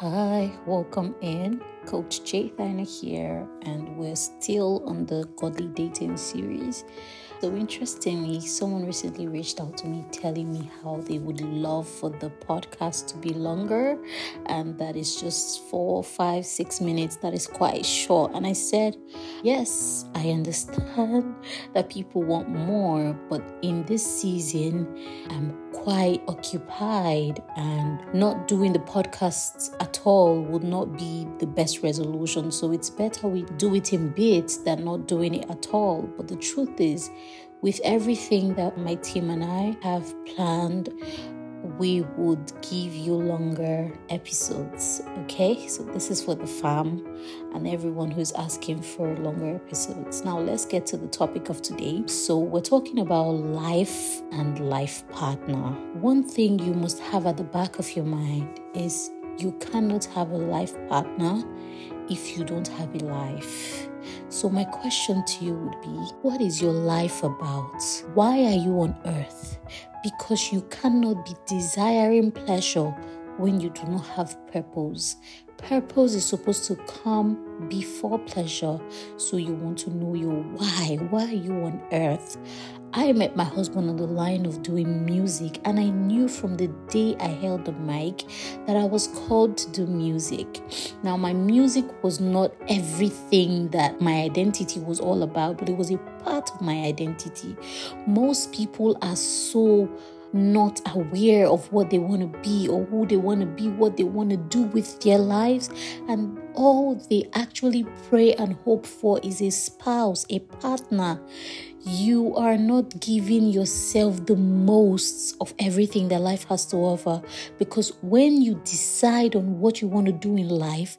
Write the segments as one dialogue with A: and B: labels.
A: Hi, welcome in. Coach J Thyna here, and we're still on the Godly Dating series. So, interestingly, someone recently reached out to me telling me how they would love for the podcast to be longer and that it's just four, five, six minutes. That is quite short. And I said, Yes, I understand that people want more, but in this season, I'm quite occupied and not doing the podcasts at all would not be the best resolution. So it's better we do it in bits than not doing it at all. But the truth is, with everything that my team and I have planned, we would give you longer episodes. Okay, so this is for the fam and everyone who's asking for longer episodes. Now, let's get to the topic of today. So, we're talking about life and life partner. One thing you must have at the back of your mind is you cannot have a life partner if you don't have a life. So, my question to you would be What is your life about? Why are you on earth? Because you cannot be desiring pleasure when you do not have purpose. Purpose is supposed to come before pleasure. So, you want to know your why. Why are you on earth? I met my husband on the line of doing music, and I knew from the day I held the mic that I was called to do music. Now, my music was not everything that my identity was all about, but it was a part of my identity. Most people are so not aware of what they want to be or who they want to be, what they want to do with their lives. And all they actually pray and hope for is a spouse, a partner you are not giving yourself the most of everything that life has to offer. Because when you decide on what you want to do in life,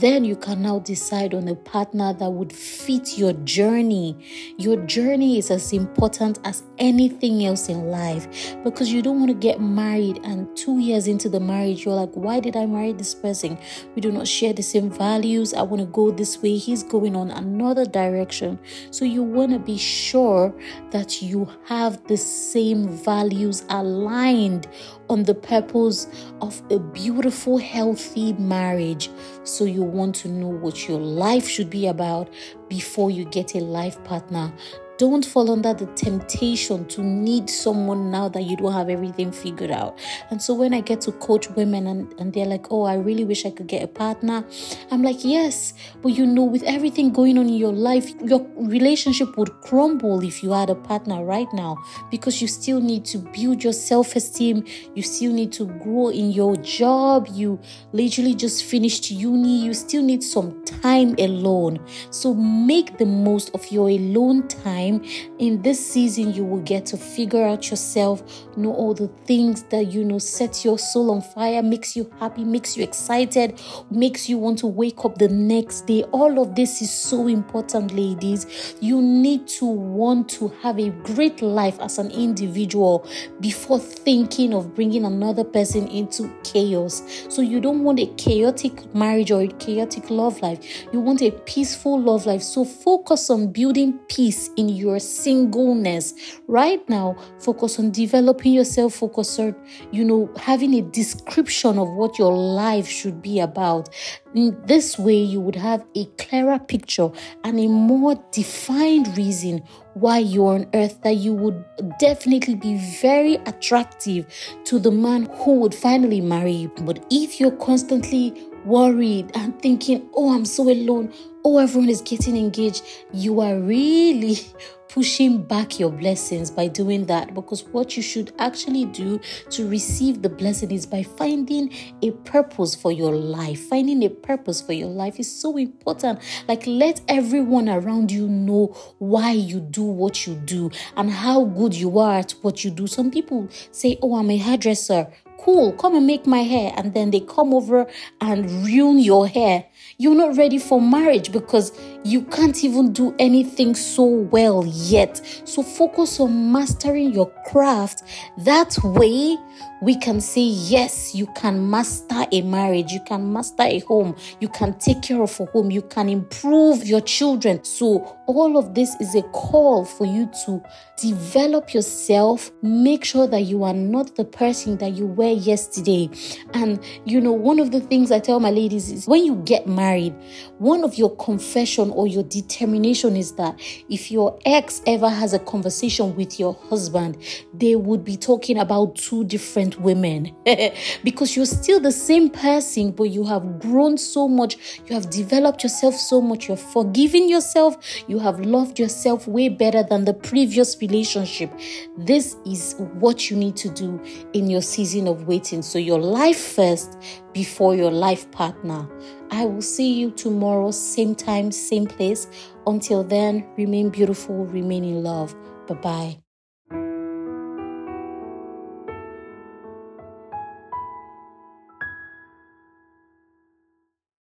A: then you can now decide on a partner that would fit your journey. Your journey is as important as anything else in life because you don't want to get married and two years into the marriage, you're like, why did I marry this person? We do not share the same values. I want to go this way. He's going on another direction. So you want to be sure that you have the same values aligned on the purpose of a beautiful, healthy marriage. So, you want to know what your life should be about before you get a life partner. Don't fall under the temptation to need someone now that you don't have everything figured out. And so when I get to coach women and, and they're like, oh, I really wish I could get a partner, I'm like, yes, but you know, with everything going on in your life, your relationship would crumble if you had a partner right now because you still need to build your self esteem, you still need to grow in your job, you literally just finished uni, you still need some time alone. So make the most of your alone time time. In this season, you will get to figure out yourself, know all the things that you know sets your soul on fire, makes you happy, makes you excited, makes you want to wake up the next day. All of this is so important, ladies. You need to want to have a great life as an individual before thinking of bringing another person into chaos. So, you don't want a chaotic marriage or a chaotic love life. You want a peaceful love life. So, focus on building peace in your singleness. Right now, focus on developing yourself, focus on, you know, having a description of what your life should be about. In this way, you would have a clearer picture and a more defined reason why you're on earth that you would definitely be very attractive to the man who would finally marry you. But if you're constantly worried and thinking, oh, I'm so alone, oh, everyone is getting engaged, you are really pushing back your blessings by doing that because what you should actually do to receive the blessing is by finding a purpose for your life. Finding a purpose for your life is so important. Like, let everyone around you know why you do what you do and how good you are at what you do. Some people say, Oh, I'm a hairdresser cool, come and make my hair. And then they come over and ruin your hair. You're not ready for marriage because you can't even do anything so well yet. So focus on mastering your craft. That way, we can say, yes, you can master a marriage, you can master a home, you can take care of a home, you can improve your children. So, all of this is a call for you to develop yourself, make sure that you are not the person that you were yesterday. And, you know, one of the things I tell my ladies is when you get married, one of your confession or your determination is that if your ex ever has a conversation with your husband, they would be talking about two women because you're still the same person, but you have grown so much, you have developed yourself so much, you're forgiving yourself, you have loved yourself way better than the previous relationship. This is what you need to do in your season of waiting. So, your life first before your life partner. I will see you tomorrow, same time, same place. Until then, remain beautiful, remain in love. Bye bye.